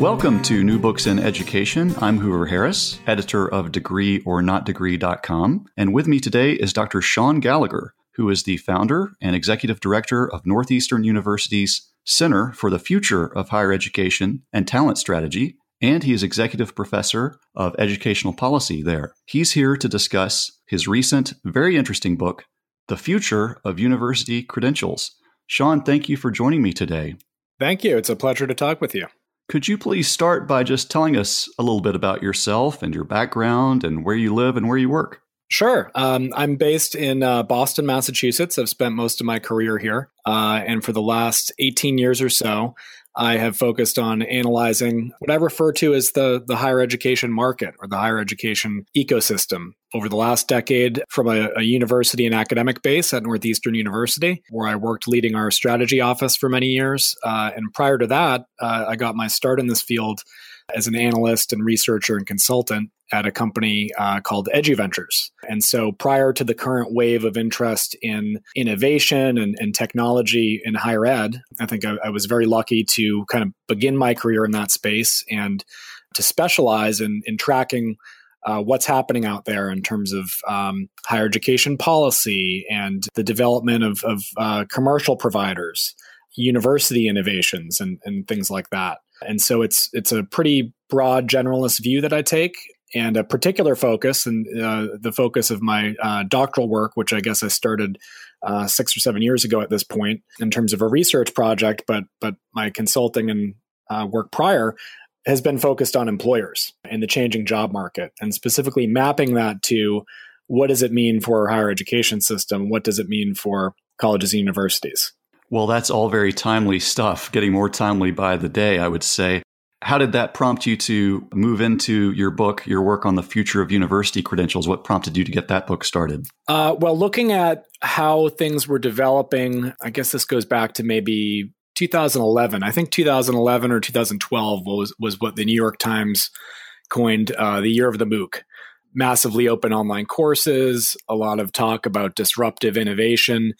Welcome to New Books in Education. I'm Hoover Harris, editor of degreeornotdegree.com. And with me today is Dr. Sean Gallagher, who is the founder and executive director of Northeastern University's Center for the Future of Higher Education and Talent Strategy. And he is executive professor of educational policy there. He's here to discuss his recent, very interesting book, The Future of University Credentials. Sean, thank you for joining me today. Thank you. It's a pleasure to talk with you. Could you please start by just telling us a little bit about yourself and your background and where you live and where you work? Sure. Um, I'm based in uh, Boston, Massachusetts. I've spent most of my career here. Uh, and for the last 18 years or so, I have focused on analyzing what I refer to as the, the higher education market or the higher education ecosystem over the last decade from a, a, university and academic base at Northeastern University, where I worked leading our strategy office for many years. Uh, and prior to that, uh, I got my start in this field as an analyst and researcher and consultant at a company uh, called EduVentures. And so prior to the current wave of interest in innovation and, and technology in higher ed, I think I, I was very lucky to kind of begin my career in that space and to specialize in, in tracking uh, what's happening out there in terms of um, higher education policy and the development of, of uh, commercial providers, university innovations, and, and things like that. And so it's it's a pretty broad generalist view that I take and a particular focus, and uh, the focus of my uh, doctoral work, which I guess I started uh, six or seven years ago at this point, in terms of a research project, but but my consulting and uh, work prior has been focused on employers and the changing job market, and specifically mapping that to what does it mean for our higher education system, what does it mean for colleges and universities. Well, that's all very timely stuff, getting more timely by the day, I would say. How did that prompt you to move into your book, your work on the future of university credentials? What prompted you to get that book started? Uh, well, looking at how things were developing, I guess this goes back to maybe 2011. I think 2011 or 2012 was was what the New York Times coined uh, the year of the MOOC. Massively open online courses, a lot of talk about disruptive innovation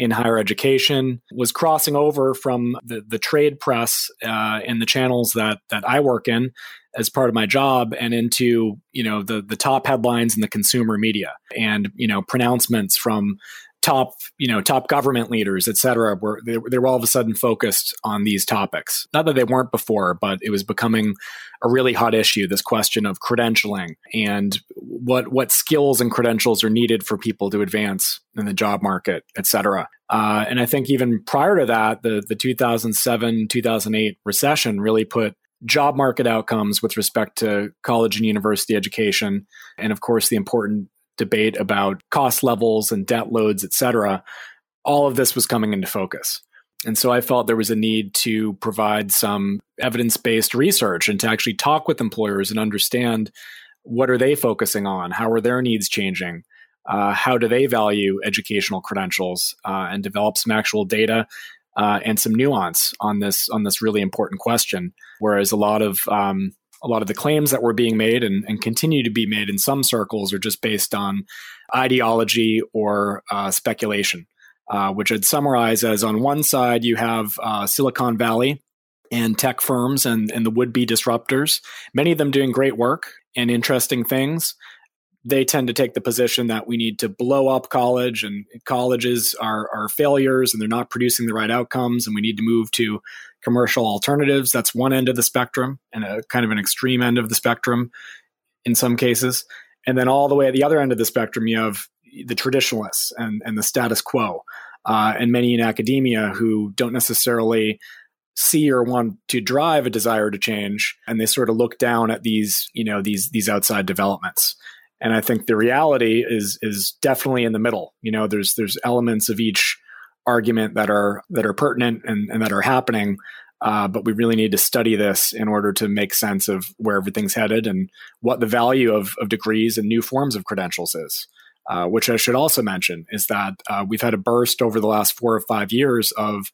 in higher education was crossing over from the, the trade press uh, and the channels that that I work in as part of my job and into you know the the top headlines in the consumer media and you know pronouncements from top you know top government leaders et cetera were they, they were all of a sudden focused on these topics. Not that they weren't before but it was becoming a really hot issue this question of credentialing and what what skills and credentials are needed for people to advance in the job market et cetera. Uh, and i think even prior to that the the 2007 2008 recession really put job market outcomes with respect to college and university education and of course the important debate about cost levels and debt loads, et cetera, all of this was coming into focus. And so I felt there was a need to provide some evidence based research and to actually talk with employers and understand what are they focusing on? How are their needs changing? Uh, how do they value educational credentials? Uh, and develop some actual data uh, and some nuance on this on this really important question. Whereas a lot of um, a lot of the claims that were being made and, and continue to be made in some circles are just based on ideology or uh, speculation, uh, which I'd summarize as on one side, you have uh, Silicon Valley and tech firms and, and the would be disruptors, many of them doing great work and interesting things. They tend to take the position that we need to blow up college and colleges are, are failures and they're not producing the right outcomes and we need to move to commercial alternatives. That's one end of the spectrum and a kind of an extreme end of the spectrum in some cases. And then all the way at the other end of the spectrum, you have the traditionalists and, and the status quo, uh, and many in academia who don't necessarily see or want to drive a desire to change, and they sort of look down at these, you know, these these outside developments. And I think the reality is is definitely in the middle. You know, there's there's elements of each argument that are that are pertinent and, and that are happening. Uh, but we really need to study this in order to make sense of where everything's headed and what the value of, of degrees and new forms of credentials is. Uh, which I should also mention is that uh, we've had a burst over the last four or five years of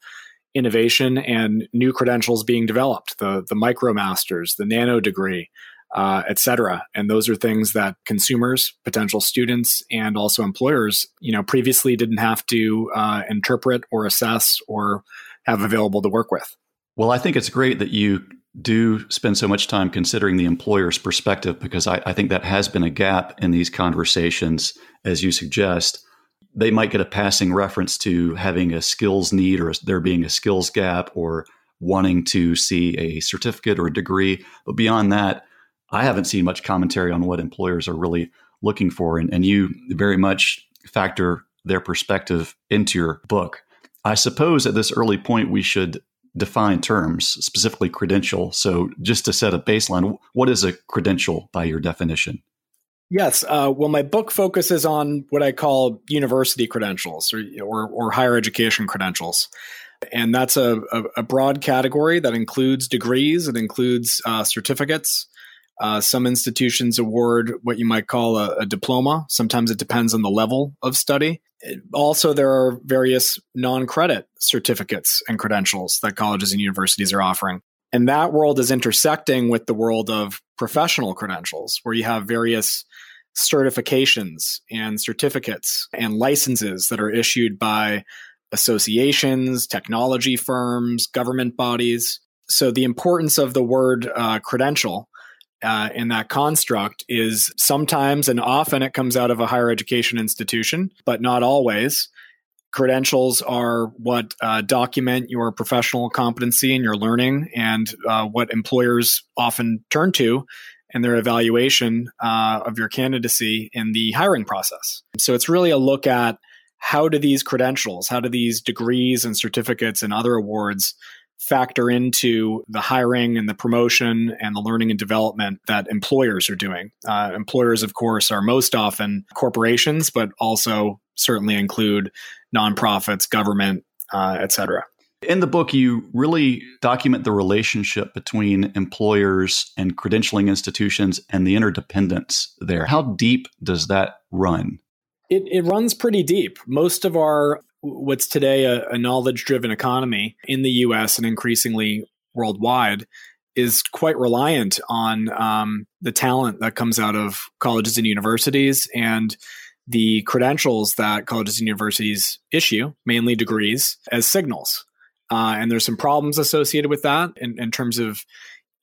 innovation and new credentials being developed the the micromasters the nano degree uh, et cetera. And those are things that consumers potential students and also employers you know previously didn't have to uh, interpret or assess or have available to work with. Well i think it's great that you do spend so much time considering the employer's perspective because I, I think that has been a gap in these conversations as you suggest. They might get a passing reference to having a skills need or there being a skills gap or wanting to see a certificate or a degree. But beyond that, I haven't seen much commentary on what employers are really looking for. And, and you very much factor their perspective into your book. I suppose at this early point, we should define terms, specifically credential. So, just to set a baseline, what is a credential by your definition? Yes. Uh, well, my book focuses on what I call university credentials or, or, or higher education credentials. And that's a, a, a, broad category that includes degrees, it includes uh, certificates. Uh, some institutions award what you might call a, a, diploma. Sometimes it depends on the level of study. It, also, there are various non credit certificates and credentials that colleges and universities are offering. And that world is intersecting with the world of professional credentials, where you have various certifications and certificates and licenses that are issued by associations, technology firms, government bodies. So, the importance of the word uh, credential uh, in that construct is sometimes and often it comes out of a higher education institution, but not always. Credentials are what uh, document your professional competency and your learning, and uh, what employers often turn to in their evaluation uh, of your candidacy in the hiring process. So it's really a look at how do these credentials, how do these degrees and certificates and other awards factor into the hiring and the promotion and the learning and development that employers are doing. Uh, employers, of course, are most often corporations, but also certainly include nonprofits, government, uh, et cetera. In the book, you really document the relationship between employers and credentialing institutions and the interdependence there. How deep does that run? It, it runs pretty deep. Most of our what's today a, a knowledge driven economy in the US and increasingly worldwide is quite reliant on um, the talent that comes out of colleges and universities and the credentials that colleges and universities issue, mainly degrees, as signals. Uh, and there's some problems associated with that in, in terms of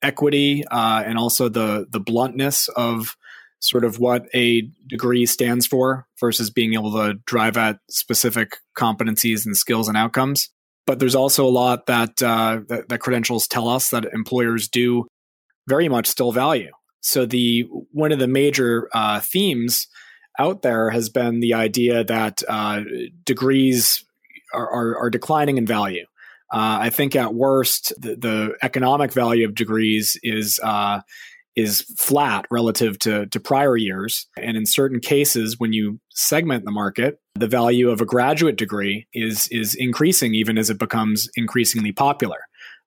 equity uh, and also the the bluntness of sort of what a degree stands for versus being able to drive at specific competencies and skills and outcomes. But there's also a lot that, uh, that, that credentials tell us that employers do very much still value. So the one of the major uh, themes out there has been the idea that uh, degrees are, are, are, declining in value. Uh, I think at worst, the, the, economic value of degrees is uh, is flat relative to, to prior years. And in certain cases, when you segment the market, the value of a graduate degree is, is increasing even as it becomes increasingly popular.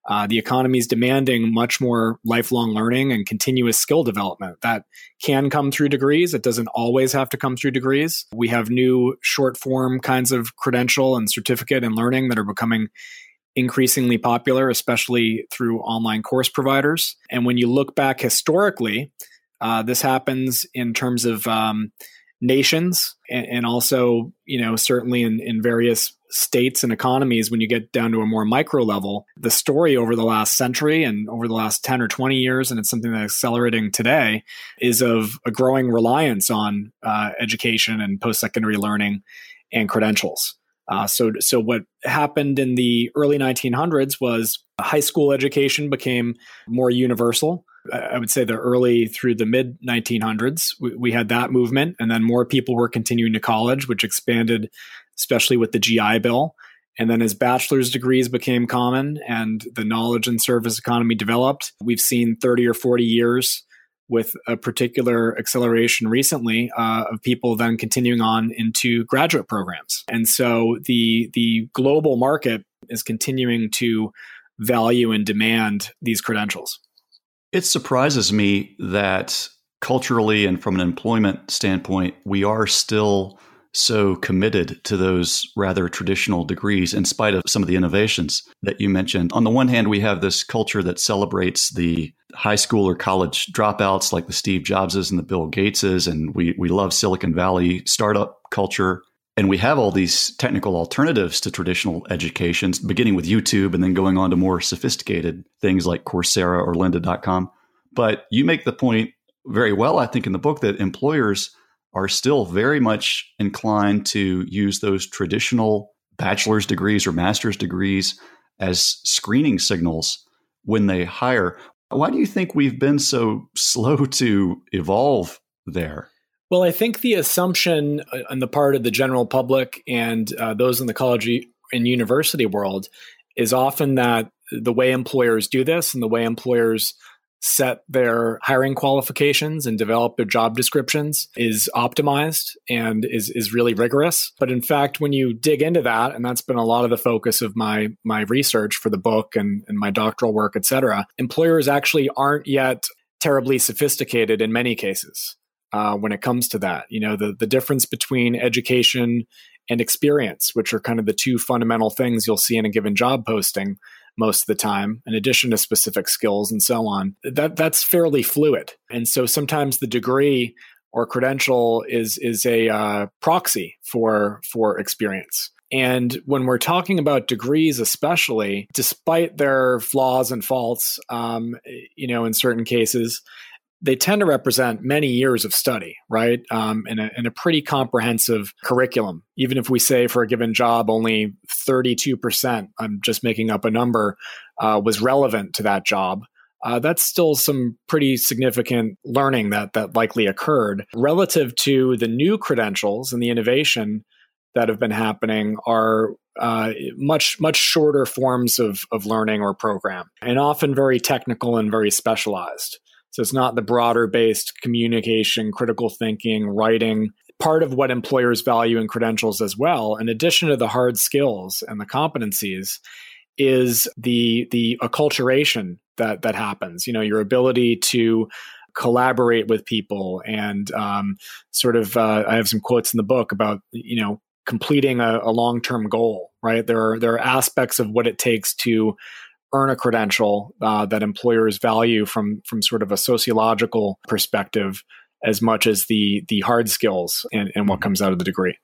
Uh, the economy is demanding much more lifelong learning and continuous skill development. That can come through degrees. It doesn't always have to come through degrees. We have new short form kinds of credential and certificate and learning that are becoming increasingly popular, especially through online course providers. And when you look back historically, uh, this happens in terms of um, nations and, and, also, you know, certainly in, in various states and economies when you get down to a more micro level. The story over the last century and over the last 10 or 20 years, and it's something that's accelerating today, is of a growing reliance on uh, education and post secondary learning and credentials. Uh, so, so what happened in the early 1900s was high school education became more universal. I would say the early through the mid 1900s, we, we, had that movement, and then more people were continuing to college, which expanded, especially with the GI Bill. And then as bachelor's degrees became common and the knowledge and service economy developed, we've seen 30 or 40 years with a particular acceleration recently uh, of people then continuing on into graduate programs. And so the the global market is continuing to value and demand these credentials. It surprises me that culturally and from an employment standpoint, we are still so committed to those rather traditional degrees in spite of some of the innovations that you mentioned. On the one hand, we have this culture that celebrates the high school or college dropouts like the Steve Jobses and the Bill Gateses, and we, we love Silicon Valley startup culture. And we have all these technical alternatives to traditional education, beginning with YouTube and then going on to more sophisticated things like Coursera or lynda.com. But you make the point very well, I think, in the book that employers are still very much inclined to use those traditional bachelor's degrees or master's degrees as screening signals when they hire. Why do you think we've been so slow to evolve there? Well, I think the assumption uh, on the part of the general public and uh, those in the college and university world is often that the way employers do this and the way employers set their hiring qualifications and develop their job descriptions is optimized and is is really rigorous. But in fact when you dig into that and that's been a lot of the focus of my my research for the book and, and my doctoral work et cetera employers actually aren't yet terribly sophisticated in many cases uh, when it comes to that. You know the the difference between education and experience which are kind of the two fundamental things you'll see in a given job posting most of the time, in addition to specific skills and so on. That that's fairly fluid, and so sometimes the degree or credential is is a uh, proxy for for experience. And when we're talking about degrees, especially, despite their flaws and faults, um, you know, in certain cases, they tend to represent many years of study, right? Um, in, a, a pretty comprehensive curriculum. Even if we say for a given job, only 32%, I'm just making up a number, uh, was relevant to that job. Uh, that's still some pretty significant learning that that likely occurred relative to the new credentials and the innovation that have been happening are uh, much much shorter forms of of learning or program and often very technical and very specialized so it's not the broader based communication, critical thinking, writing. Part of what employers value in credentials as well, in addition to the hard skills and the competencies, is the the acculturation that that happens. You know, your ability to collaborate with people and um, sort of. Uh, I have some quotes in the book about you know completing a, a long term goal. Right there are there are aspects of what it takes to earn a credential uh, that employers value from from sort of a sociological perspective as much as the the hard skills and, and what mm-hmm. comes out of the degree.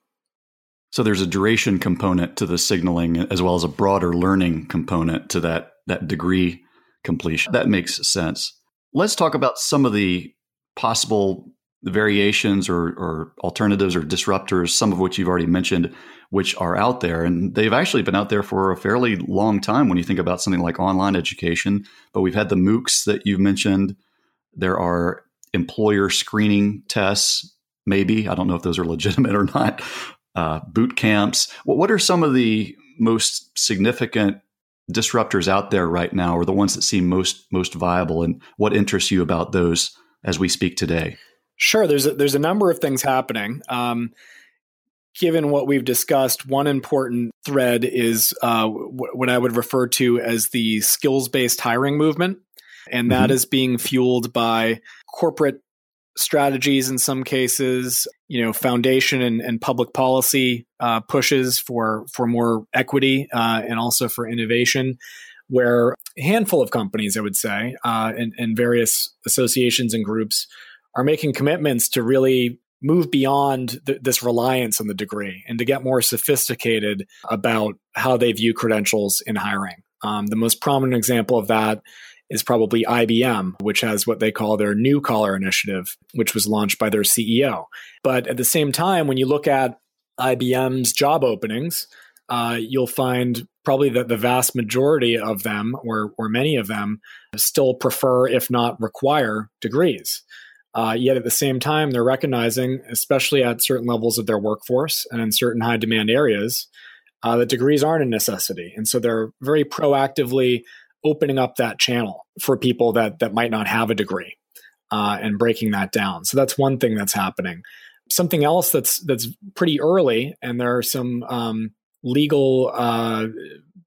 So there's a duration component to the signaling as well as a broader learning component to that that degree completion. That makes sense. Let's talk about some of the possible variations or, or alternatives or disruptors, some of which you've already mentioned which are out there. And they've actually been out there for a fairly long time when you think about something like online education. But we've had the MOOCs that you've mentioned. There are employer screening tests, maybe. I don't know if those are legitimate or not. Uh, boot camps. What are some of the most significant disruptors out there right now, or the ones that seem most most viable? And what interests you about those as we speak today? Sure, there's a, there's a number of things happening. Um, given what we've discussed, one important thread is uh, w- what I would refer to as the skills based hiring movement. And that mm-hmm. is being fueled by corporate strategies in some cases, you know, foundation and, and public policy uh, pushes for, for more equity uh, and also for innovation. Where a handful of companies, I would say, uh, and, and various associations and groups are making commitments to really move beyond th- this reliance on the degree and to get more sophisticated about how they view credentials in hiring. Um, the most prominent example of that is probably IBM, which has what they call their new collar initiative, which was launched by their CEO. But at the same time, when you look at IBM's job openings, uh, you'll find probably that the vast majority of them, or, or many of them, still prefer, if not require, degrees. Uh, yet at the same time, they're recognizing, especially at certain levels of their workforce and in certain high demand areas, uh, that degrees aren't a necessity. And so they're very proactively opening up that channel for people that, that might not have a degree. uh, and breaking that down. So that's one thing that's happening. Something else that's that's pretty early, and there are some um, legal uh,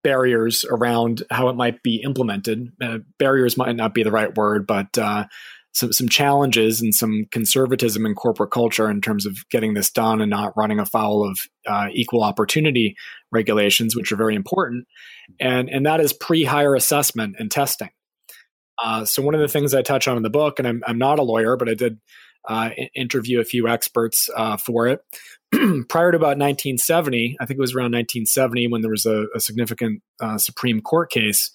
barriers around how it might be implemented. Uh, barriers might not be the right word, but uh, some some challenges and some conservatism in corporate culture in terms of getting this done and not running afoul of uh, equal opportunity regulations, which are very important. And and that is pre hire assessment and testing. Uh, so one of the things I touch on in the book, and I'm I'm not a lawyer, but I did uh, interview a few experts uh, for it. Prior to about 1970, I think it was around 1970 when there was a, a significant uh, Supreme Court case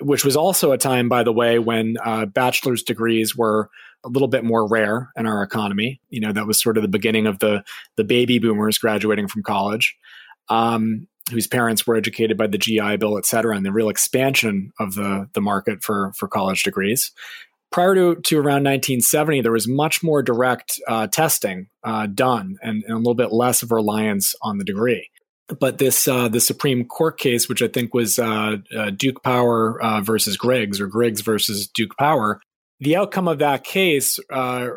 which was also a time, by the way, when uh, bachelor's degrees were a little bit more rare in our economy. You know, that was sort of the beginning of the the baby boomers graduating from college, um, whose parents were educated by the GI Bill, et cetera, and the real expansion of the the market for for college degrees. Prior to, to around 1970, there was much more direct uh, testing uh, done and, and a little bit less of reliance on the degree but this uh, the Supreme Court case, which I think was uh, uh, Duke Power uh, versus Griggs or Griggs versus Duke Power, the outcome of that case uh,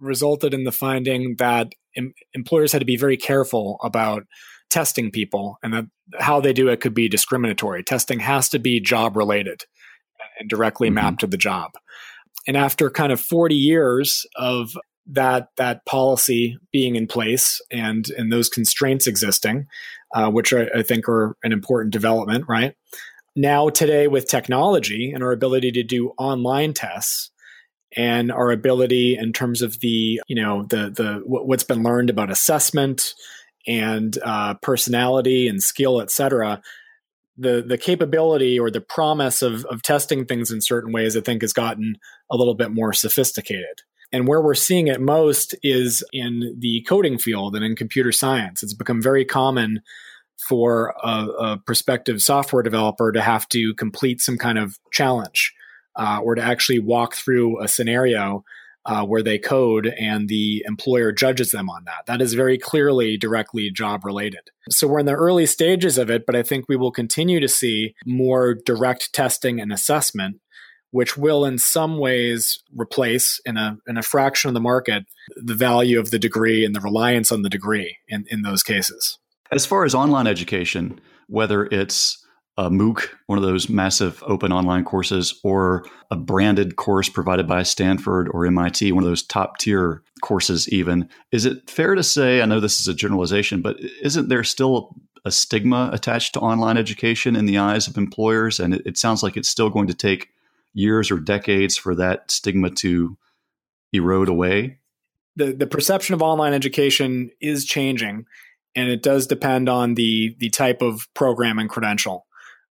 resulted in the finding that em- employers had to be very careful about testing people, and that how they do it could be discriminatory. Testing has to be job related and directly mm-hmm. mapped to the job. And after kind of 40 years of that that policy being in place and and those constraints existing, uh, which I, I think are an important development, right? Now, today, with technology and our ability to do online tests, and our ability in terms of the you know the the what's been learned about assessment and uh, personality and skill et cetera the the capability or the promise of of testing things in certain ways i think has gotten a little bit more sophisticated and where we're seeing it most is in the coding field and in computer science. It's become very common for a, a prospective software developer to have to complete some kind of challenge uh, or to actually walk through a scenario uh, where they code and the employer judges them on that. That is very clearly directly job related. So we're in the early stages of it, but I think we will continue to see more direct testing and assessment which will in some ways replace in a in a fraction of the market the value of the degree and the reliance on the degree in, in those cases. As far as online education, whether it's a MOOC, one of those massive open online courses, or a branded course provided by Stanford or MIT, one of those top tier courses, even, is it fair to say? I know this is a generalization, but isn't there still a stigma attached to online education in the eyes of employers? And it, it sounds like it's still going to take years or decades for that stigma to erode away? The the perception of online education is changing, and it does depend on the the type of program and credential.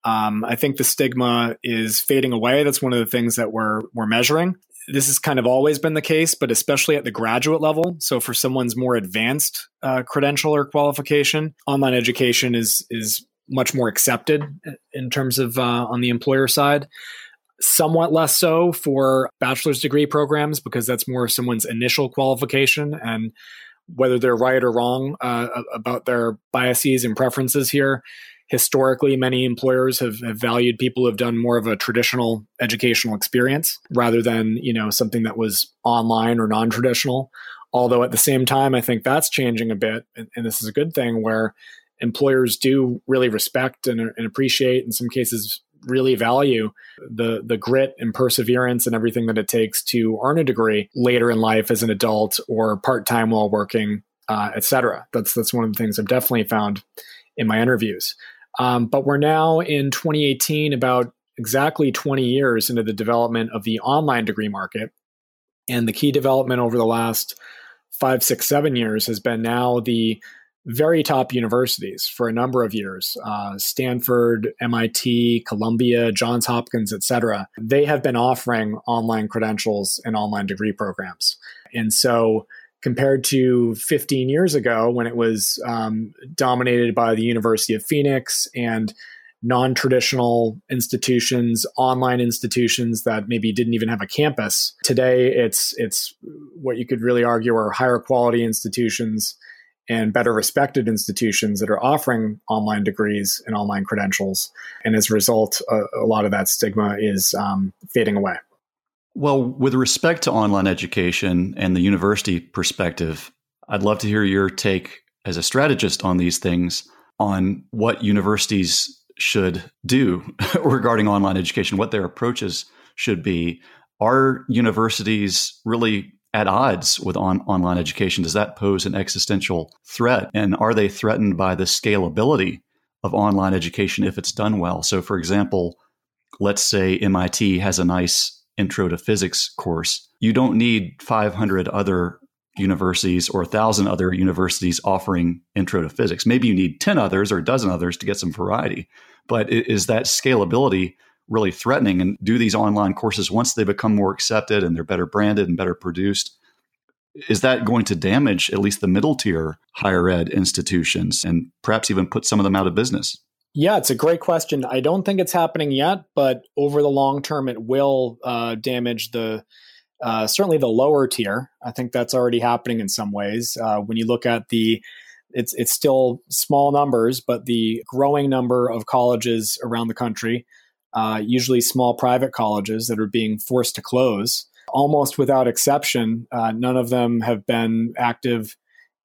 Um, I think the stigma is fading away. That's one of the things that we're we're measuring. This has kind of always been the case, but especially at the graduate level. So for someone's more advanced uh, credential or qualification, online education is is much more accepted in terms of uh, on the employer side somewhat less so for bachelor's degree programs because that's more someone's initial qualification and whether they're right or wrong uh, about their biases and preferences here. Historically many employers have, have, valued people who have done more of a traditional educational experience rather than you know something that was online or non-traditional. Although at the same time i think that's changing a bit and, and this is a good thing where employers do really respect and, and appreciate in some cases really value the the grit and perseverance and everything that it takes to earn a degree later in life as an adult or part time while working, uh, etc. That's that's one of the things I've definitely found in my interviews. Um, but we're now in 2018, about exactly 20 years into the development of the online degree market, and the key development over the last five, six, seven years has been now the very top universities for a number of years uh, stanford mit columbia johns hopkins etc they have been offering online credentials and online degree programs. And so compared to 15 years ago when it was um, dominated by the university of phoenix and non-traditional institutions online institutions that maybe didn't even have a campus today it's it's what you could really argue are higher quality institutions and better respected institutions that are offering online degrees and online credentials. And as a result, a, a lot of that stigma is um, fading away. Well, with respect to online education and the university perspective, I'd love to hear your take as a strategist on these things on what universities should do regarding online education, what their approaches should be. Are universities really at odds with on, online education? Does that pose an existential threat? And are they threatened by the scalability of online education if it's done well? So, for example, let's say MIT has a nice intro to physics course. You don't need 500 other universities or a thousand other universities offering intro to physics. Maybe you need 10 others or a dozen others to get some variety. But is that scalability really threatening? And do these online courses, once they become more accepted and they're better branded and better produced, is that going to damage at least the middle tier higher ed institutions and perhaps even put some of them out of business? Yeah, it's a great question. I don't think it's happening yet, but over the long term, it will uh, damage the uh, certainly the lower tier. I think that's already happening in some ways. Uh, when you look at the it's it's still small numbers, but the growing number of colleges around the country, uh, usually small private colleges that are being forced to close, almost without exception, uh, none of them have been active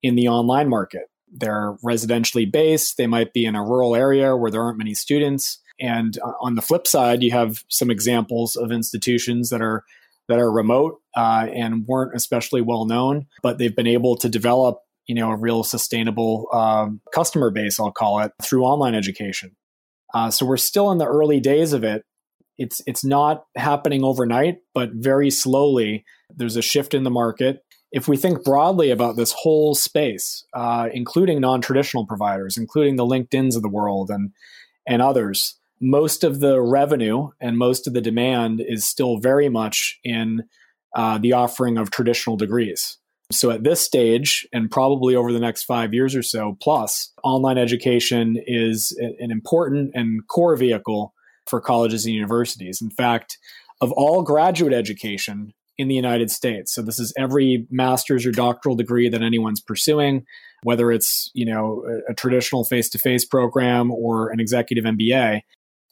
in the online market. They're residentially based. They might be in a rural area where there aren't many students. And uh, on the flip side, you have some examples of institutions that are that are remote uh, and weren't especially well known, but they've been able to develop you know a real sustainable um, customer base i'll call it through online education uh, so we're still in the early days of it. It's it's not happening overnight but very slowly there's a shift in the market. If we think broadly about this whole space uh, including non-traditional providers including the linkedins of the world and and others most of the revenue and most of the demand is still very much in uh, the offering of traditional degrees so at this stage, and probably over the next five years or so plus, online education is an important and core vehicle for colleges and universities. In fact, of all graduate education in the United States, so this is every master's or doctoral degree that anyone's pursuing, whether it's you know a, traditional face-to-face program or an executive MBA,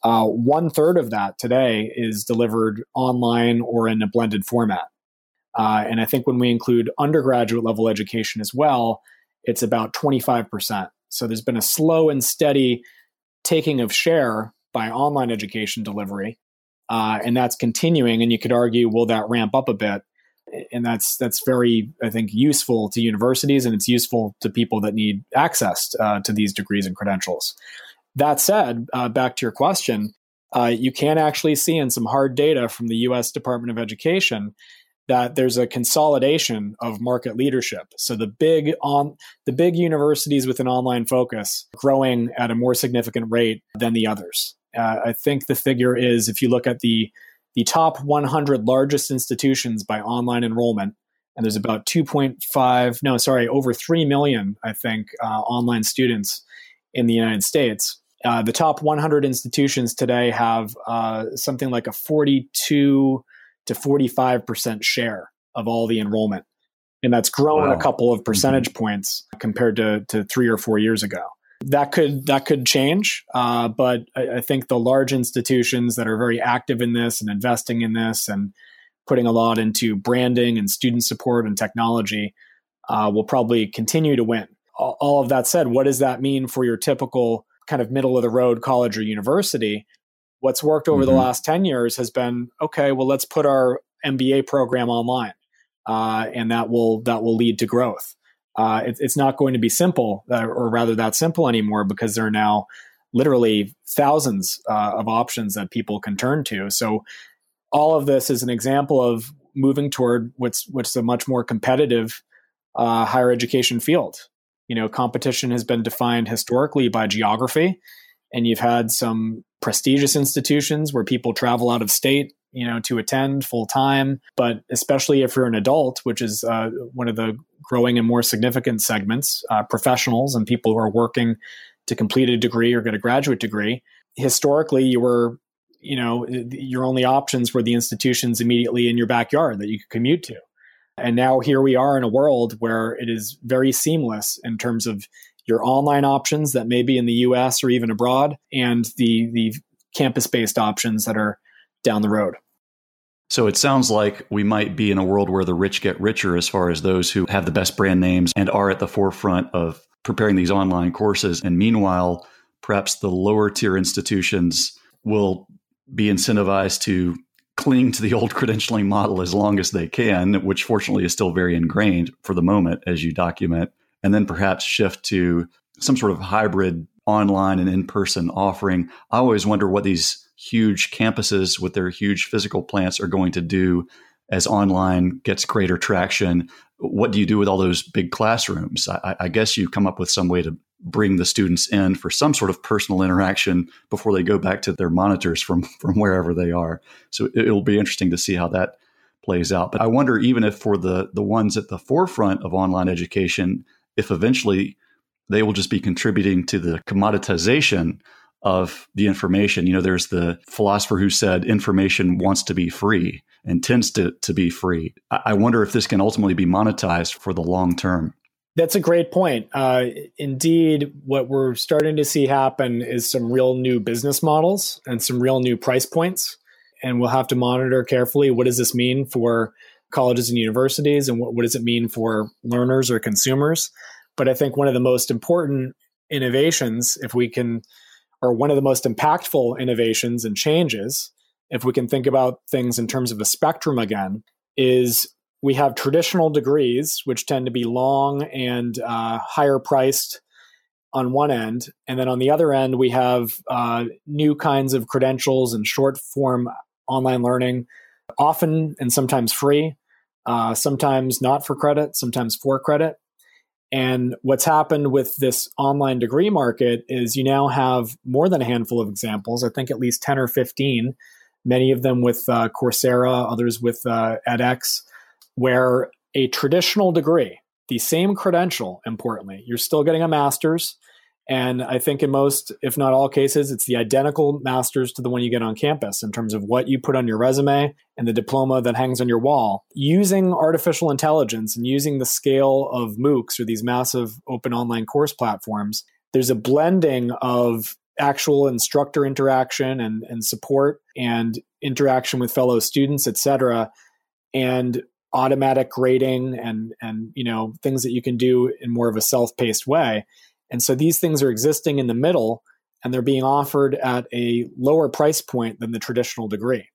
uh, one third of that today is delivered online or in a blended format. Uh, and I think when we include undergraduate level education as well, it's about 25%. So there's been a slow and steady taking of share by online education delivery. Uh, and that's continuing. And you could argue, will that ramp up a bit? And that's that's very, I think, useful to universities, and it's useful to people that need access uh, to these degrees and credentials. That said, uh, back to your question, uh, you can actually see in some hard data from the U.S. Department of Education that there's a consolidation of market leadership. So the big on the big universities with an online focus growing at a more significant rate than the others. Uh, I think the figure is if you look at the the top 100 largest institutions by online enrollment, and there's about 2.5 no sorry over 3 million I think uh, online students in the United States. Uh, the top 100 institutions today have uh, something like a 42 to 45% share of all the enrollment. And that's grown wow. a couple of percentage mm-hmm. points compared to, to three or four years ago. That could that could change, uh, but I, I think the large institutions that are very active in this and investing in this and putting a lot into branding and student support and technology uh, will probably continue to win. All, all of that said, what does that mean for your typical kind of middle of the road college or university? What's worked over mm-hmm. the last 10 years has been okay, well, let's put our MBA program online. Uh, and that will that will lead to growth. Uh, it, it's not going to be simple, uh, or rather, that simple anymore, because there are now literally thousands uh, of options that people can turn to. So, all of this is an example of moving toward what's what's a much more competitive uh, higher education field. You know, competition has been defined historically by geography, and you've had some prestigious institutions where people travel out of state you know to attend full time but especially if you're an adult which is uh, one of the growing and more significant segments uh, professionals and people who are working to complete a degree or get a graduate degree historically you were you know your only options were the institutions immediately in your backyard that you could commute to. And now here we are in a world where it is very seamless in terms of your online options that may be in the US or even abroad, and the, the campus based options that are down the road. So it sounds like we might be in a world where the rich get richer as far as those who have the best brand names and are at the forefront of preparing these online courses. And meanwhile, perhaps the lower tier institutions will be incentivized to cling to the old credentialing model as long as they can, which fortunately is still very ingrained for the moment, as you document, and then perhaps shift to some sort of hybrid online and in person offering. I always wonder what these huge campuses with their huge physical plants are going to do as online gets greater traction. What do you do with all those big classrooms? I, I, guess you come up with some way to bring the students in for some sort of personal interaction before they go back to their monitors from from wherever they are. So it, it'll be interesting to see how that plays out. But I wonder, even if for the the ones at the forefront of online education, if eventually they will just be contributing to the commoditization of the information. You know, there's the philosopher who said information wants to be free and tends to, to be free. I wonder if this can ultimately be monetized for the long term. That's a great point. Uh, indeed, what we're starting to see happen is some real new business models and some real new price points. And we'll have to monitor carefully what does this mean for colleges and universities and what, what does it mean for learners or consumers. But I think one of the most important innovations, if we can, or one of the most impactful innovations and changes, if we can think about things in terms of a spectrum again, is we have traditional degrees, which tend to be long and uh, higher priced on one end. And then on the other end, we have uh, new kinds of credentials and short form online learning, often and sometimes free, uh, sometimes not for credit, sometimes for credit. And what's happened with this online degree market is you now have more than a handful of examples, I think at least 10 or 15, many of them with uh, Coursera, others with uh, edX, where a traditional degree, the same credential, importantly, you're still getting a master's, and I think in most, if not all cases, it's the identical master's to the one you get on campus in terms of what you put on your resume and the diploma that hangs on your wall. Using artificial intelligence and using the scale of MOOCs or these massive open online course platforms, there's a blending of actual instructor interaction and, and support and interaction with fellow students, et cetera, and automatic grading and and you know things that you can do in more of a self-paced way and so these things are existing in the middle and they're being offered at a lower price point than the traditional degree.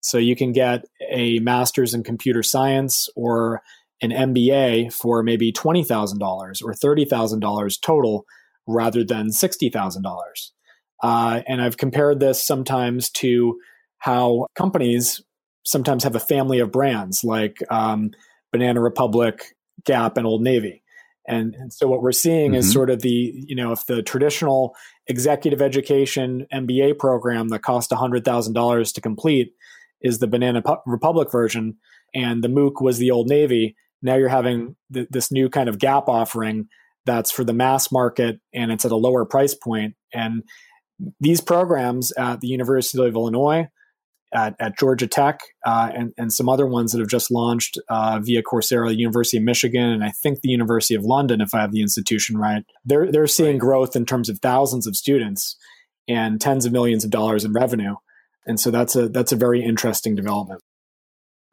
So you can get a master's in computer science or an MBA for maybe $20,000 or $30,000 total rather than $60,000. Uh, and I've compared this sometimes to how companies sometimes have a family of brands like um, Banana Republic, Gap, and Old Navy. And, and so what we're seeing mm-hmm. is sort of the, you know, if the traditional executive education MBA program that cost $100,000 to complete is the Banana Republic version and the MOOC was the Old Navy, now you're having th- this new kind of gap offering that's for the mass market and it's at a lower price point. And these programs at the University of Illinois, at, at Georgia Tech uh, and, and some other ones that have just launched uh, via Coursera, the University of Michigan, and I think the University of London, if I have the institution right. They're, they're seeing growth in terms of thousands of students and tens of millions of dollars in revenue. And so that's a, that's a very interesting development.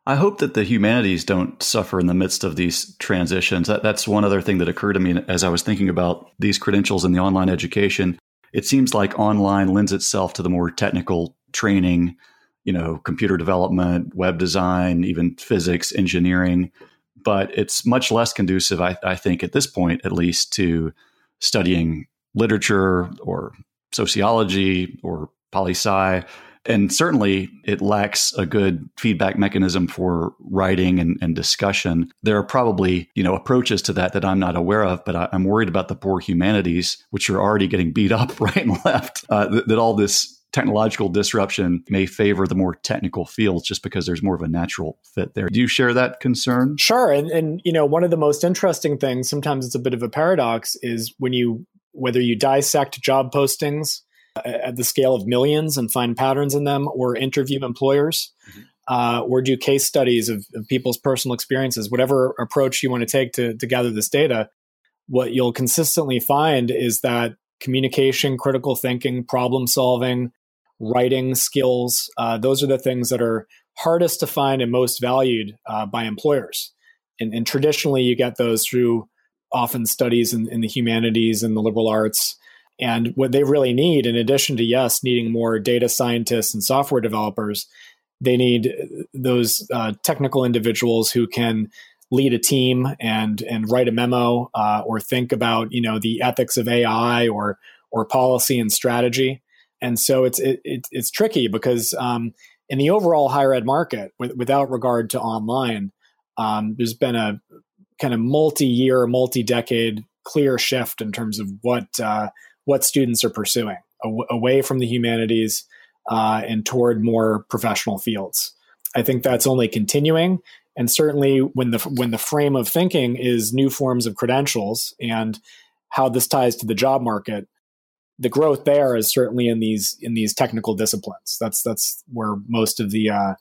I hope that the humanities don't suffer in the midst of these transitions. That, that's one other thing that occurred to me as I was thinking about these credentials in the online education. It seems like online lends itself to the more technical training you know, computer development, web design, even physics, engineering. But it's much less conducive, I, I think, at this point, at least, to studying literature or sociology or poli sci. And certainly it lacks a good feedback mechanism for writing and, and, discussion. There are probably, you know, approaches to that that I'm not aware of, but I, am worried about the poor humanities, which are already getting beat up right and left, uh, that, that all this technological disruption may favor the more technical fields just because there's more of a natural fit there. Do you share that concern? Sure. And, and you know, one of the most interesting things, sometimes it's a bit of a paradox, is when you whether you dissect job postings uh, at the scale of millions and find patterns in them, or interview employers, mm-hmm. uh, or do case studies of, of people's personal experiences, whatever approach you want to take to, to gather this data, what you'll consistently find is that communication, critical thinking, problem solving, writing skills. Uh, those are the things that are hardest to find and most valued uh, by employers. And, and, traditionally, you get those through often studies in, in the humanities and the liberal arts. And what they really need, in addition to yes, needing more data scientists and software developers, they need those uh, technical individuals who can lead a team and and write a memo uh, or think about you know the ethics of AI or or policy and strategy. And so it's it, it it's tricky because um, in the overall higher ed market, with, without regard to online, um, there's been a kind of multi-year, multi-decade clear shift in terms of what uh, what students are pursuing away from the humanities uh, and toward more professional fields. I think that's only continuing, and certainly when the when the frame of thinking is new forms of credentials and how this ties to the job market, the growth there is certainly in these in these technical disciplines. That's that's where most of the uh,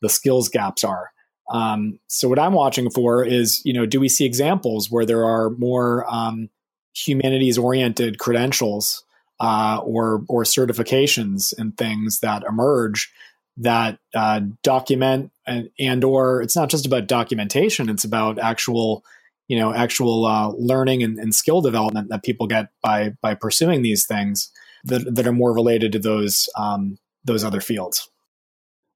the skills gaps are. Um, so what I'm watching for is, you know, do we see examples where there are more um, humanities oriented credentials uh, or or certifications and things that emerge that uh, document and, and, or it's not just about documentation; it's about actual you know actual uh, learning and, and, skill development that people get by by pursuing these things that, that are more related to those um, those other fields.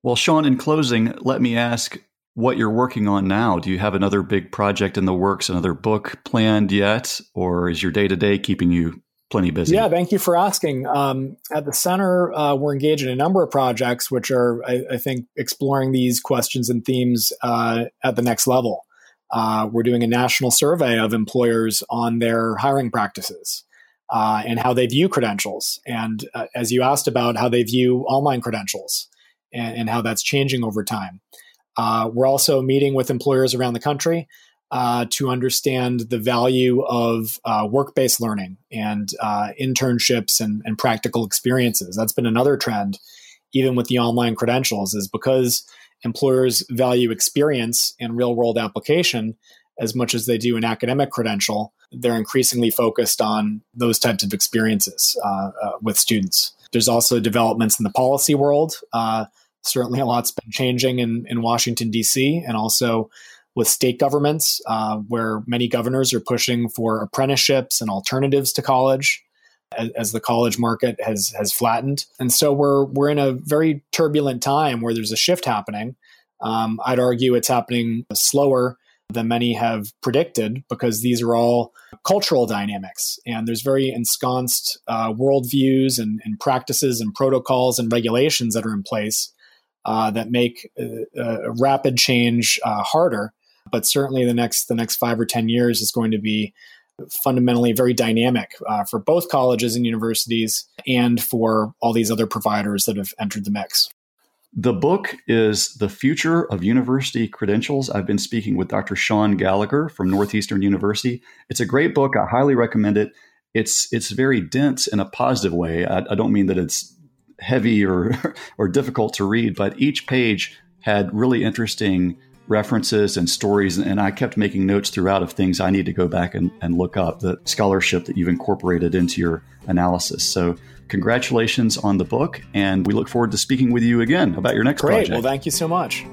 Well, Sean, in closing, let me ask what you're working on now. Do you have another big project in the works, another book planned yet, or is your day to day keeping you plenty busy? Yeah, thank you for asking. Um, at the center, uh, we're engaged in a number of projects, which are, I, I think, exploring these questions and themes uh, at the next level. Uh, we're doing a national survey of employers on their hiring practices uh, and how they view credentials. And uh, as you asked about how they view online credentials and, and how that's changing over time. Uh, we're also meeting with employers around the country uh, to understand the value of uh, work based learning and internships and, and practical experiences. That's been another trend, even with the online credentials, is because employers value experience and real world application as much as they do an academic credential. They're increasingly focused on those types of experiences uh, uh, with students. There's also developments in the policy world. Uh, certainly, a lot's been changing in, in Washington, D.C., and also with state governments, uh, where many governors are pushing for apprenticeships and alternatives to college as, the college market has has flattened. And so we're we're in a very turbulent time where there's a shift happening. Um, I'd argue it's happening slower than many have predicted because these are all cultural dynamics and there's very ensconced uh, worldviews and, and, practices and protocols and regulations that are in place uh, that make uh, rapid change uh, harder but certainly the next the next five or ten years is going to be fundamentally very dynamic uh, for both colleges and universities and for all these other providers that have entered the mix. The book is The Future of University Credentials. I've been speaking with Dr. Sean Gallagher from Northeastern University. It's a great book. I highly recommend it. It's it's very dense in a positive way. I, I don't mean that it's heavy or or difficult to read, but each page had really interesting references and stories. And I kept making notes throughout of things I need to go back and, and look up, the scholarship that you've incorporated into your analysis. So, congratulations on the book. And we look forward to speaking with you again about your next Great. project. Well, thank you so much.